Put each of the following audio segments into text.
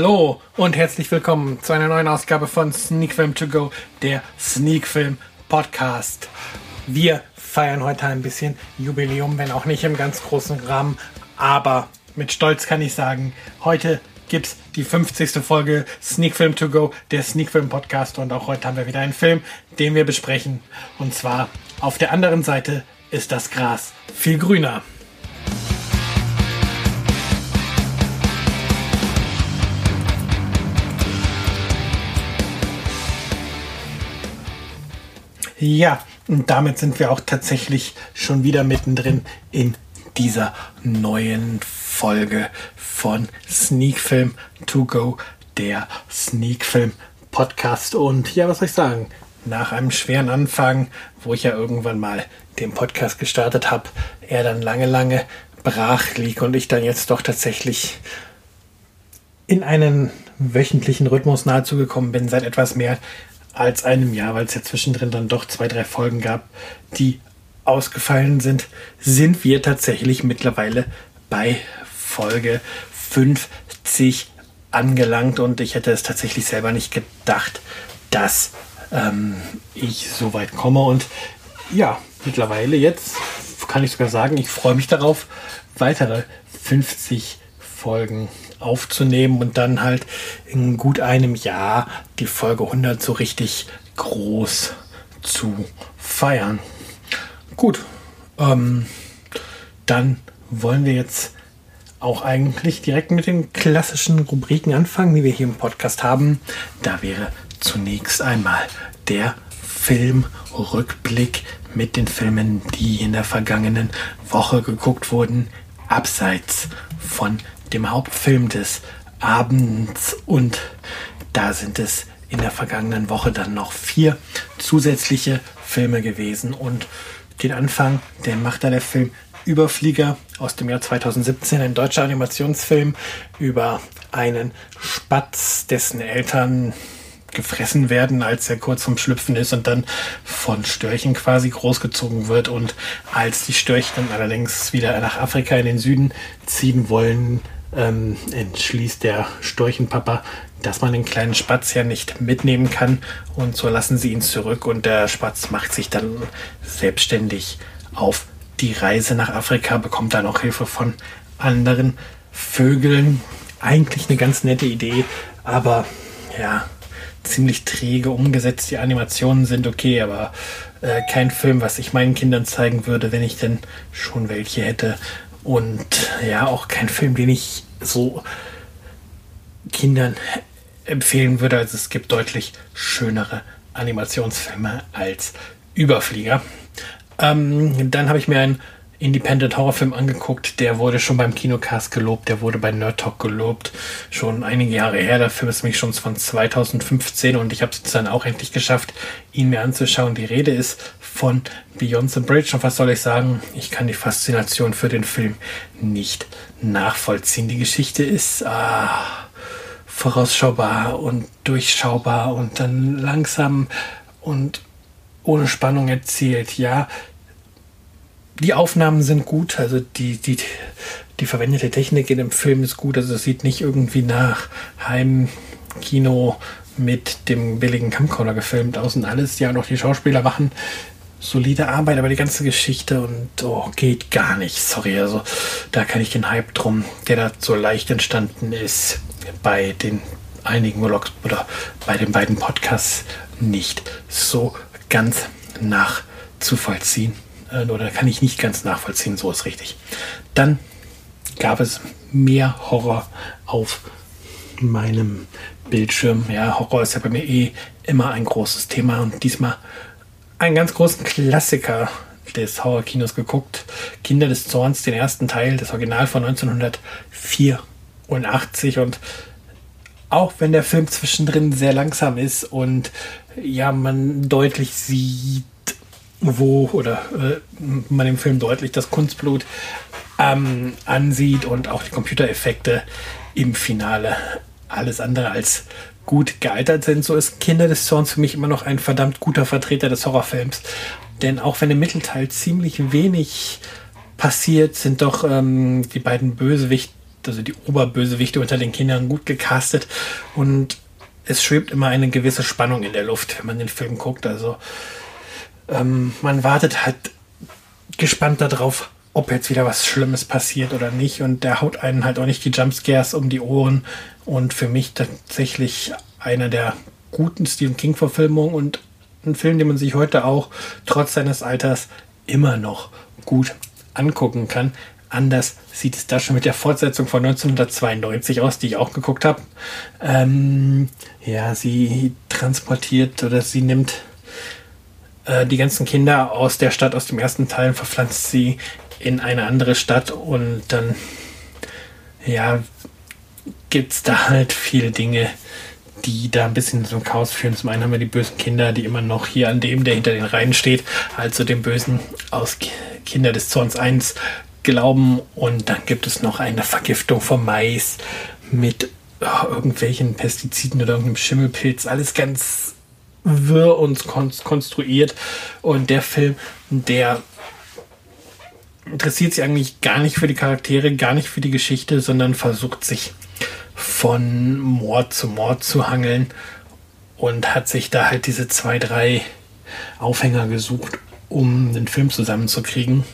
Hallo und herzlich willkommen zu einer neuen Ausgabe von Sneak Film To Go, der Sneak Film Podcast. Wir feiern heute ein bisschen Jubiläum, wenn auch nicht im ganz großen Rahmen, aber mit Stolz kann ich sagen, heute gibt's die 50. Folge Sneak Film To Go, der Sneak Film Podcast und auch heute haben wir wieder einen Film, den wir besprechen und zwar auf der anderen Seite ist das Gras viel grüner. Ja, und damit sind wir auch tatsächlich schon wieder mittendrin in dieser neuen Folge von Sneak Film To Go, der Sneak Film Podcast. Und ja, was soll ich sagen? Nach einem schweren Anfang, wo ich ja irgendwann mal den Podcast gestartet habe, er dann lange, lange brach liegt und ich dann jetzt doch tatsächlich in einen wöchentlichen Rhythmus nahezu gekommen bin, seit etwas mehr als einem Jahr, weil es ja zwischendrin dann doch zwei, drei Folgen gab, die ausgefallen sind, sind wir tatsächlich mittlerweile bei Folge 50 angelangt. Und ich hätte es tatsächlich selber nicht gedacht, dass ähm, ich so weit komme. Und ja, mittlerweile jetzt kann ich sogar sagen, ich freue mich darauf, weitere 50 Folgen aufzunehmen und dann halt in gut einem Jahr die Folge 100 so richtig groß zu feiern. Gut, ähm, dann wollen wir jetzt auch eigentlich direkt mit den klassischen Rubriken anfangen, die wir hier im Podcast haben. Da wäre zunächst einmal der Filmrückblick mit den Filmen, die in der vergangenen Woche geguckt wurden, abseits von dem Hauptfilm des Abends. Und da sind es in der vergangenen Woche dann noch vier zusätzliche Filme gewesen. Und den Anfang, den macht da der Film Überflieger aus dem Jahr 2017, ein deutscher Animationsfilm über einen Spatz, dessen Eltern gefressen werden, als er kurz vorm Schlüpfen ist und dann von Störchen quasi großgezogen wird. Und als die Störchen dann allerdings wieder nach Afrika in den Süden ziehen wollen, ähm, entschließt der Storchenpapa, dass man den kleinen Spatz ja nicht mitnehmen kann und so lassen sie ihn zurück und der Spatz macht sich dann selbstständig auf die Reise nach Afrika, bekommt dann auch Hilfe von anderen Vögeln. Eigentlich eine ganz nette Idee, aber ja, ziemlich träge umgesetzt. Die Animationen sind okay, aber äh, kein Film, was ich meinen Kindern zeigen würde, wenn ich denn schon welche hätte. Und ja, auch kein Film, den ich so Kindern empfehlen würde. Also es gibt deutlich schönere Animationsfilme als Überflieger. Ähm, dann habe ich mir einen Independent Horrorfilm angeguckt. Der wurde schon beim Kinocast gelobt, der wurde bei Nerd Talk gelobt. Schon einige Jahre her. Der Film ist nämlich schon von 2015 und ich habe es dann auch endlich geschafft, ihn mir anzuschauen. Die Rede ist von Beyond the Bridge. Und was soll ich sagen? Ich kann die Faszination für den Film nicht nachvollziehen. Die Geschichte ist ah, vorausschaubar und durchschaubar und dann langsam und ohne Spannung erzählt. Ja, die Aufnahmen sind gut, also die, die, die verwendete Technik in dem Film ist gut, also es sieht nicht irgendwie nach Heimkino mit dem billigen Camcorder gefilmt aus und alles. Ja, und auch die Schauspieler machen solide Arbeit, aber die ganze Geschichte und oh, geht gar nicht. Sorry, also da kann ich den Hype drum, der da so leicht entstanden ist, bei den einigen Vlogs oder bei den beiden Podcasts nicht so ganz nachzuvollziehen. Äh, oder kann ich nicht ganz nachvollziehen, so ist richtig. Dann gab es mehr Horror auf meinem Bildschirm. Ja, Horror ist ja bei mir eh immer ein großes Thema und diesmal einen ganz großen Klassiker des Horrorkinos geguckt. Kinder des Zorns, den ersten Teil, das Original von 1984 und auch wenn der Film zwischendrin sehr langsam ist und ja, man deutlich sieht, wo oder äh, man im Film deutlich das Kunstblut ähm, ansieht und auch die Computereffekte im Finale alles andere als gut gealtert sind, so ist Kinder des Zorns für mich immer noch ein verdammt guter Vertreter des Horrorfilms. Denn auch wenn im Mittelteil ziemlich wenig passiert, sind doch ähm, die beiden Bösewichte also die Oberbösewichte unter den Kindern gut gecastet und es schwebt immer eine gewisse Spannung in der Luft, wenn man den Film guckt. Also ähm, man wartet halt gespannt darauf, ob jetzt wieder was Schlimmes passiert oder nicht. Und der haut einen halt auch nicht die Jumpscares um die Ohren. Und für mich tatsächlich einer der guten Stephen King-Verfilmungen und ein Film, den man sich heute auch trotz seines Alters immer noch gut angucken kann. Anders sieht es da schon mit der Fortsetzung von 1992 aus, die ich auch geguckt habe. Ähm, ja, sie transportiert oder sie nimmt äh, die ganzen Kinder aus der Stadt, aus dem ersten Teil, verpflanzt sie in eine andere Stadt und dann, ja, gibt es da halt viele Dinge, die da ein bisschen zum Chaos führen. Zum einen haben wir die bösen Kinder, die immer noch hier an dem, der hinter den Reihen steht, also dem Bösen aus Kinder des Zorns 1 glauben. Und dann gibt es noch eine Vergiftung vom Mais mit oh, irgendwelchen Pestiziden oder irgendeinem Schimmelpilz. Alles ganz wirr und konstruiert. Und der Film, der interessiert sich eigentlich gar nicht für die Charaktere, gar nicht für die Geschichte, sondern versucht sich von Mord zu Mord zu hangeln und hat sich da halt diese zwei, drei Aufhänger gesucht, um den Film zusammenzukriegen.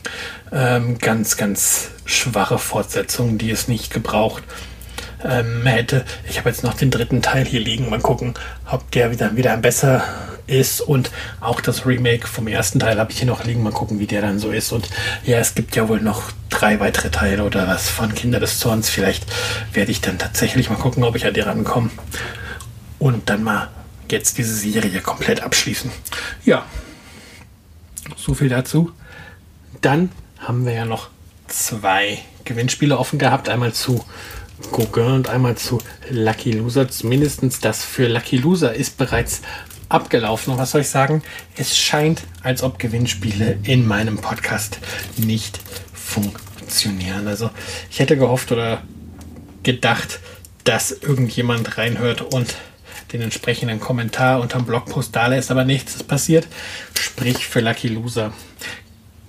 Ähm, ganz, ganz schwache Fortsetzung, die es nicht gebraucht ähm, hätte. Ich habe jetzt noch den dritten Teil hier liegen. Mal gucken, ob der wieder, wieder besser ist. Und auch das Remake vom ersten Teil habe ich hier noch liegen. Mal gucken, wie der dann so ist. Und ja, es gibt ja wohl noch drei weitere Teile oder was von Kinder des Zorns. Vielleicht werde ich dann tatsächlich mal gucken, ob ich an die rankomme. Und dann mal jetzt diese Serie komplett abschließen. Ja, so viel dazu. Dann haben wir ja noch zwei Gewinnspiele offen gehabt. Einmal zu Gauguin und einmal zu Lucky Loser. Zumindest das für Lucky Loser ist bereits abgelaufen. Und was soll ich sagen? Es scheint, als ob Gewinnspiele in meinem Podcast nicht funktionieren. Also ich hätte gehofft oder gedacht, dass irgendjemand reinhört und den entsprechenden Kommentar unter dem Blogpost da lässt, aber nichts ist passiert. Sprich, für Lucky Loser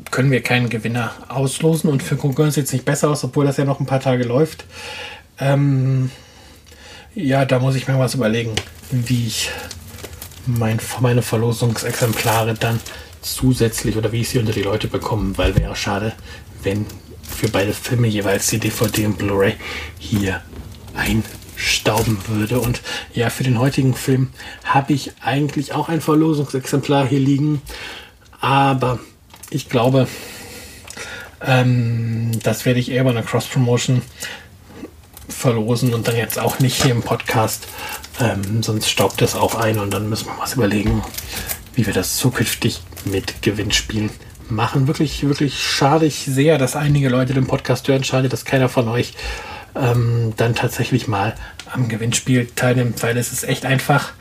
können wir keinen Gewinner auslosen und für Gauguin sieht es nicht besser aus, obwohl das ja noch ein paar Tage läuft. Ähm, ja, da muss ich mir was überlegen, wie ich mein, meine Verlosungsexemplare dann zusätzlich oder wie ich sie unter die Leute bekomme, weil wäre schade, wenn für beide Filme jeweils die DVD und Blu-ray hier einstauben würde. Und ja, für den heutigen Film habe ich eigentlich auch ein Verlosungsexemplar hier liegen, aber ich glaube, ähm, das werde ich eher bei einer Cross-Promotion verlosen und dann jetzt auch nicht hier im Podcast. Ähm, sonst staubt es auch ein und dann müssen wir was überlegen, wie wir das zukünftig mit Gewinnspielen machen. Wirklich, wirklich schade ich sehr, dass einige Leute den Podcast hören. Schade, dass keiner von euch ähm, dann tatsächlich mal am Gewinnspiel teilnimmt, weil es ist echt einfach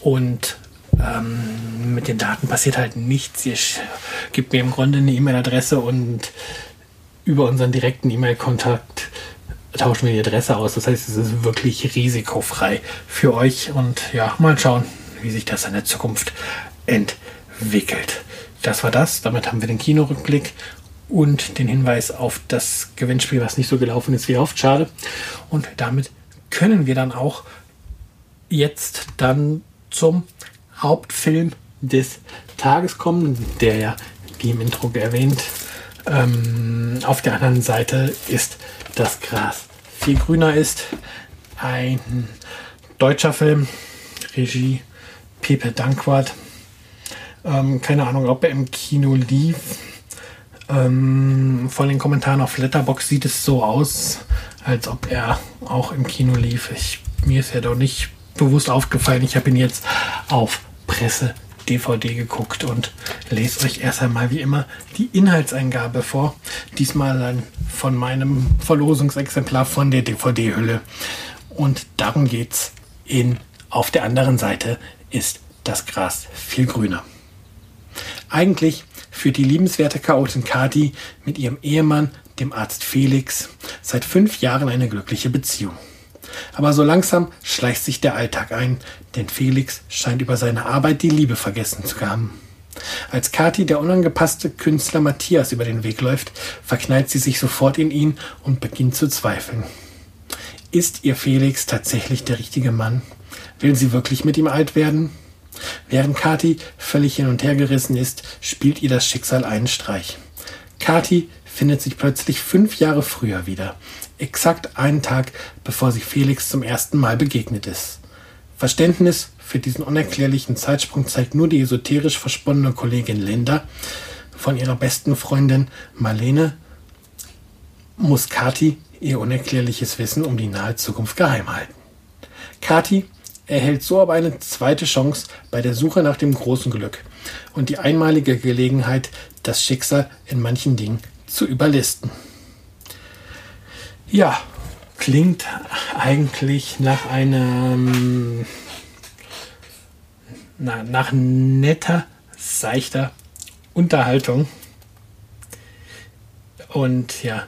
und ähm, mit den Daten passiert halt nichts. Ihr gebt mir im Grunde eine E-Mail-Adresse und über unseren direkten E-Mail-Kontakt tauschen wir die Adresse aus. Das heißt, es ist wirklich risikofrei für euch. Und ja, mal schauen, wie sich das in der Zukunft entwickelt. Das war das. Damit haben wir den Kinorückblick und den Hinweis auf das Gewinnspiel, was nicht so gelaufen ist wie oft. Schade. Und damit können wir dann auch jetzt dann zum Hauptfilm des Tages kommen, der ja, wie im Intro erwähnt, ähm, auf der anderen Seite ist das Gras viel grüner ist. Ein deutscher Film, Regie Pepe Dankwart. Ähm, keine Ahnung, ob er im Kino lief. Ähm, von den Kommentaren auf Letterbox sieht es so aus, als ob er auch im Kino lief. Ich, mir ist er doch nicht bewusst aufgefallen. Ich habe ihn jetzt auf Presse DVD geguckt und lese euch erst einmal wie immer die Inhaltseingabe vor. Diesmal dann von meinem Verlosungsexemplar von der DVD-Hülle. Und darum geht's in auf der anderen Seite ist das Gras viel grüner. Eigentlich führt die liebenswerte Chaotin Kati mit ihrem Ehemann, dem Arzt Felix, seit fünf Jahren eine glückliche Beziehung. Aber so langsam schleicht sich der Alltag ein, denn Felix scheint über seine Arbeit die Liebe vergessen zu haben. Als Kathi der unangepasste Künstler Matthias über den Weg läuft, verknallt sie sich sofort in ihn und beginnt zu zweifeln. Ist ihr Felix tatsächlich der richtige Mann? Will sie wirklich mit ihm alt werden? Während Kati völlig hin und her gerissen ist, spielt ihr das Schicksal einen Streich. Kati findet sich plötzlich fünf Jahre früher wieder, exakt einen Tag, bevor sie Felix zum ersten Mal begegnet ist. Verständnis für diesen unerklärlichen Zeitsprung zeigt nur die esoterisch versponnene Kollegin Linda. Von ihrer besten Freundin Marlene muss Kati ihr unerklärliches Wissen um die nahe Zukunft geheim halten. Kati erhält so aber eine zweite Chance bei der Suche nach dem großen Glück und die einmalige Gelegenheit, das Schicksal in manchen Dingen zu überlisten. Ja, klingt eigentlich nach einem na, nach netter, seichter Unterhaltung. Und ja,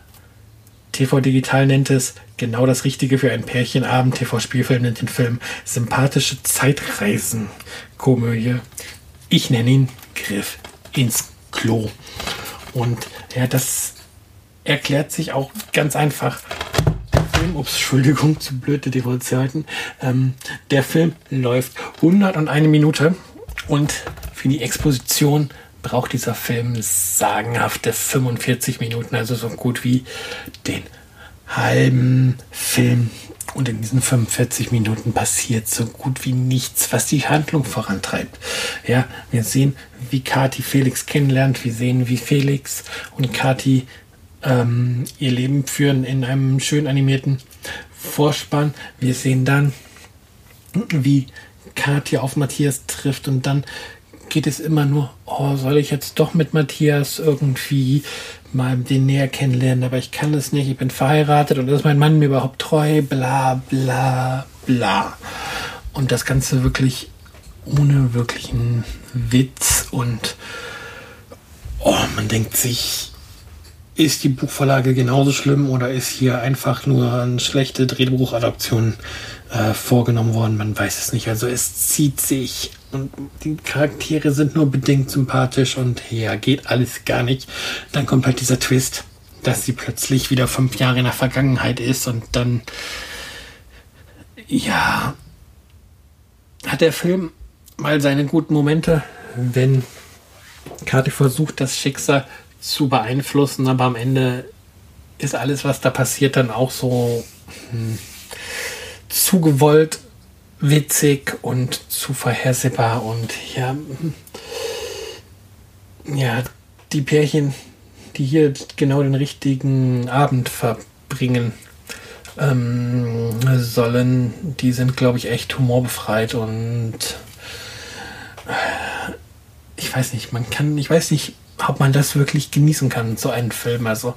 TV Digital nennt es genau das Richtige für einen Pärchenabend. TV Spielfilm nennt den Film sympathische Zeitreisen-Komödie. Ich nenne ihn Griff ins Klo. Und ja, das erklärt sich auch ganz einfach. Der Film, ups, Entschuldigung, zu blöde Devotionen. Ähm, der Film läuft 101 Minute und für die Exposition braucht dieser Film sagenhafte 45 Minuten, also so gut wie den halben Film. Und in diesen 45 Minuten passiert so gut wie nichts, was die Handlung vorantreibt. Ja, wir sehen, wie Kati Felix kennenlernt. Wir sehen, wie Felix und Kati ähm, ihr Leben führen in einem schön animierten Vorspann. Wir sehen dann, wie Kathi auf Matthias trifft und dann geht es immer nur, oh, soll ich jetzt doch mit Matthias irgendwie mal den näher kennenlernen, aber ich kann es nicht, ich bin verheiratet und ist mein Mann mir überhaupt treu, bla bla bla. Und das Ganze wirklich ohne wirklichen Witz und oh, man denkt sich, ist die Buchverlage genauso schlimm oder ist hier einfach nur eine schlechte Drehbuchadaption äh, vorgenommen worden? Man weiß es nicht. Also es zieht sich und die Charaktere sind nur bedingt sympathisch und ja, geht alles gar nicht. Dann kommt halt dieser Twist, dass sie plötzlich wieder fünf Jahre in der Vergangenheit ist und dann, ja, hat der Film mal seine guten Momente, wenn Kati versucht, das Schicksal zu beeinflussen, aber am Ende ist alles, was da passiert, dann auch so hm, zu gewollt witzig und zu vorhersehbar und ja, ja, die Pärchen, die hier genau den richtigen Abend verbringen ähm, sollen, die sind, glaube ich, echt humorbefreit und äh, ich weiß nicht, man kann, ich weiß nicht, ob man das wirklich genießen kann, so einen Film. Also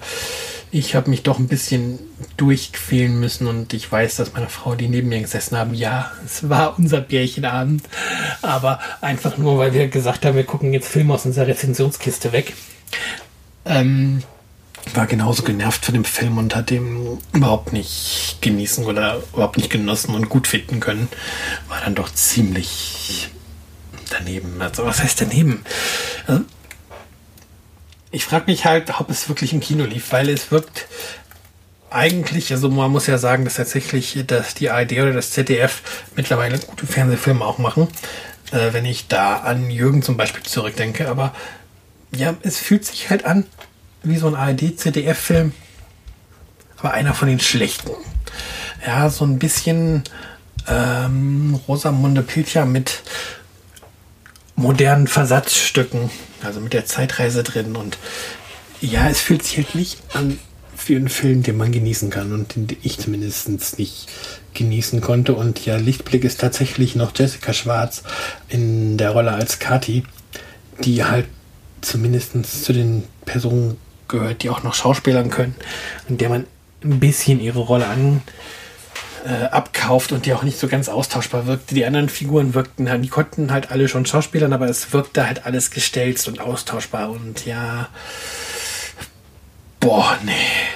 ich habe mich doch ein bisschen durchquälen müssen und ich weiß, dass meine Frau, die neben mir gesessen haben, ja, es war unser Bärchenabend, aber einfach nur, weil wir gesagt haben, wir gucken jetzt Filme aus unserer Rezensionskiste weg. Ähm, war genauso genervt von dem Film und hat den überhaupt nicht genießen oder überhaupt nicht genossen und gut finden können. War dann doch ziemlich daneben. Also was heißt daneben? Also, ich frage mich halt, ob es wirklich im Kino lief, weil es wirkt eigentlich, also man muss ja sagen, dass tatsächlich dass die ARD oder das ZDF mittlerweile gute Fernsehfilme auch machen, äh, wenn ich da an Jürgen zum Beispiel zurückdenke. Aber ja, es fühlt sich halt an wie so ein ARD-ZDF-Film, aber einer von den schlechten. Ja, so ein bisschen ähm, Rosamunde Pilcher mit modernen Versatzstücken, also mit der Zeitreise drin. Und ja, es fühlt sich halt nicht an für einen Film, den man genießen kann und den ich zumindest nicht genießen konnte. Und ja, Lichtblick ist tatsächlich noch Jessica Schwarz in der Rolle als Kati, die halt zumindest zu den Personen gehört, die auch noch Schauspielern können und der man ein bisschen ihre Rolle an äh, abkauft und die auch nicht so ganz austauschbar wirkte. Die anderen Figuren wirkten halt, die konnten halt alle schon Schauspielern, aber es wirkte halt alles gestelzt und austauschbar und ja. Boah, nee,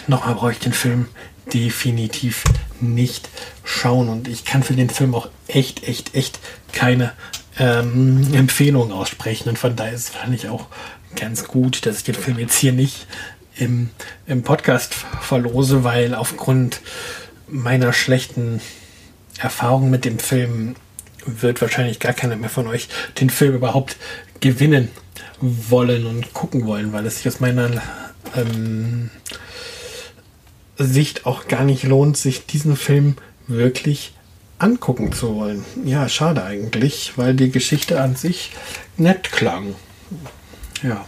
nochmal brauche ich den Film definitiv nicht schauen und ich kann für den Film auch echt, echt, echt keine ähm, Empfehlung aussprechen und von daher ist es wahrscheinlich auch ganz gut, dass ich den Film jetzt hier nicht im, im Podcast verlose, weil aufgrund meiner schlechten Erfahrung mit dem Film wird wahrscheinlich gar keiner mehr von euch den Film überhaupt gewinnen wollen und gucken wollen, weil es sich aus meiner ähm, Sicht auch gar nicht lohnt, sich diesen Film wirklich angucken zu wollen. Ja, schade eigentlich, weil die Geschichte an sich nett klang. Ja.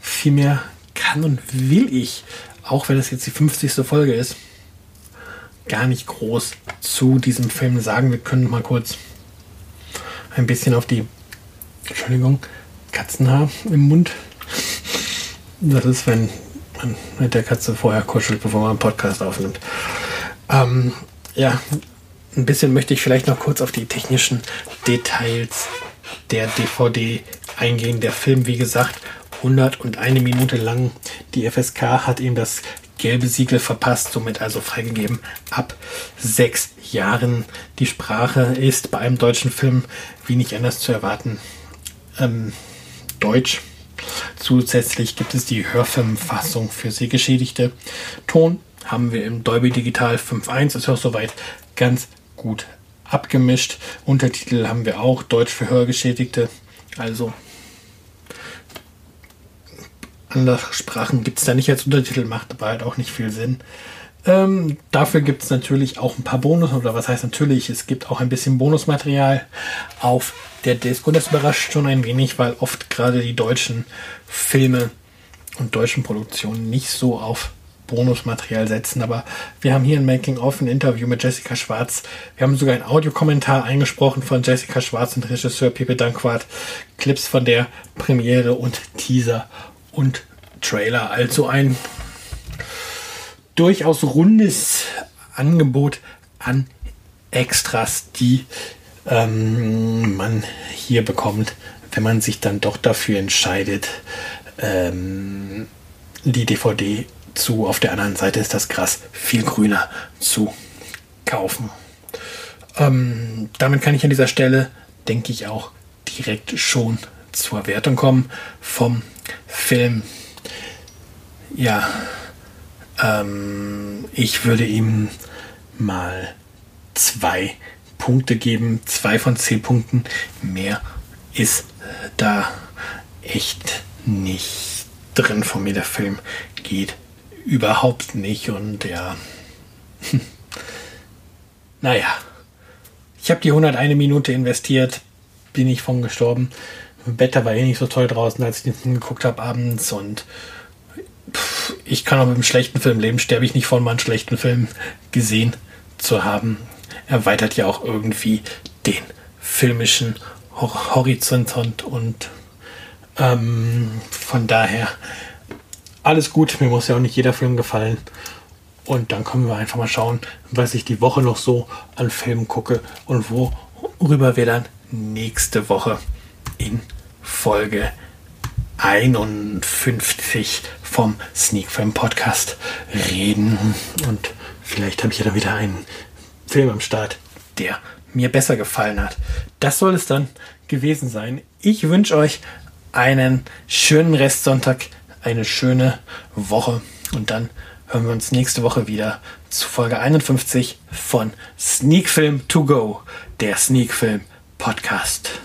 Viel mehr kann und will ich, auch wenn es jetzt die 50. Folge ist, gar nicht groß zu diesem Film sagen. Wir können mal kurz ein bisschen auf die, Entschuldigung, Katzenhaar im Mund. Das ist, wenn man mit der Katze vorher kuschelt, bevor man einen Podcast aufnimmt. Ähm, ja, ein bisschen möchte ich vielleicht noch kurz auf die technischen Details der DVD eingehen. Der Film, wie gesagt, 101 Minute lang. Die FSK hat ihm das gelbe Siegel verpasst, somit also freigegeben ab sechs Jahren. Die Sprache ist bei einem deutschen Film wie nicht anders zu erwarten. Ähm, Deutsch. Zusätzlich gibt es die Hörfilmfassung für Sehgeschädigte. Ton haben wir im Dolby Digital 5.1, ist auch soweit ganz gut abgemischt. Untertitel haben wir auch, Deutsch für Hörgeschädigte. Also andere Sprachen gibt es da nicht als Untertitel, macht aber halt auch nicht viel Sinn. Ähm, dafür gibt es natürlich auch ein paar Bonus, oder was heißt natürlich, es gibt auch ein bisschen Bonusmaterial auf der Disc. Und das überrascht schon ein wenig, weil oft gerade die deutschen Filme und deutschen Produktionen nicht so auf Bonusmaterial setzen. Aber wir haben hier ein Making-of, ein Interview mit Jessica Schwarz. Wir haben sogar einen Audiokommentar eingesprochen von Jessica Schwarz und Regisseur Pepe Dankwart. Clips von der Premiere und Teaser und Trailer. Also ein durchaus rundes Angebot an Extras, die ähm, man hier bekommt, wenn man sich dann doch dafür entscheidet, ähm, die DVD zu. Auf der anderen Seite ist das Gras viel grüner zu kaufen. Ähm, damit kann ich an dieser Stelle, denke ich, auch direkt schon zur Wertung kommen vom Film. Ja, ähm, ich würde ihm mal zwei Punkte geben. Zwei von zehn Punkten. Mehr ist da echt nicht drin von mir. Der Film geht überhaupt nicht und ja. naja. Ich habe die 101 Minute investiert, bin ich von gestorben. Wetter war eh nicht so toll draußen, als ich den geguckt habe abends und pff, ich kann auch mit einem schlechten Film leben, sterbe ich nicht von mal einen schlechten Film gesehen zu haben. Erweitert ja auch irgendwie den filmischen Horizont und, und ähm, von daher alles gut. Mir muss ja auch nicht jeder Film gefallen. Und dann können wir einfach mal schauen, was ich die Woche noch so an Filmen gucke und worüber wir dann nächste Woche in Folge 51 vom Sneak Film Podcast reden. Und vielleicht habe ich ja dann wieder einen Film am Start, der mir besser gefallen hat. Das soll es dann gewesen sein. Ich wünsche euch einen schönen Restsonntag, eine schöne Woche und dann hören wir uns nächste Woche wieder zu Folge 51 von Sneak Film to Go, der Sneak Film Podcast.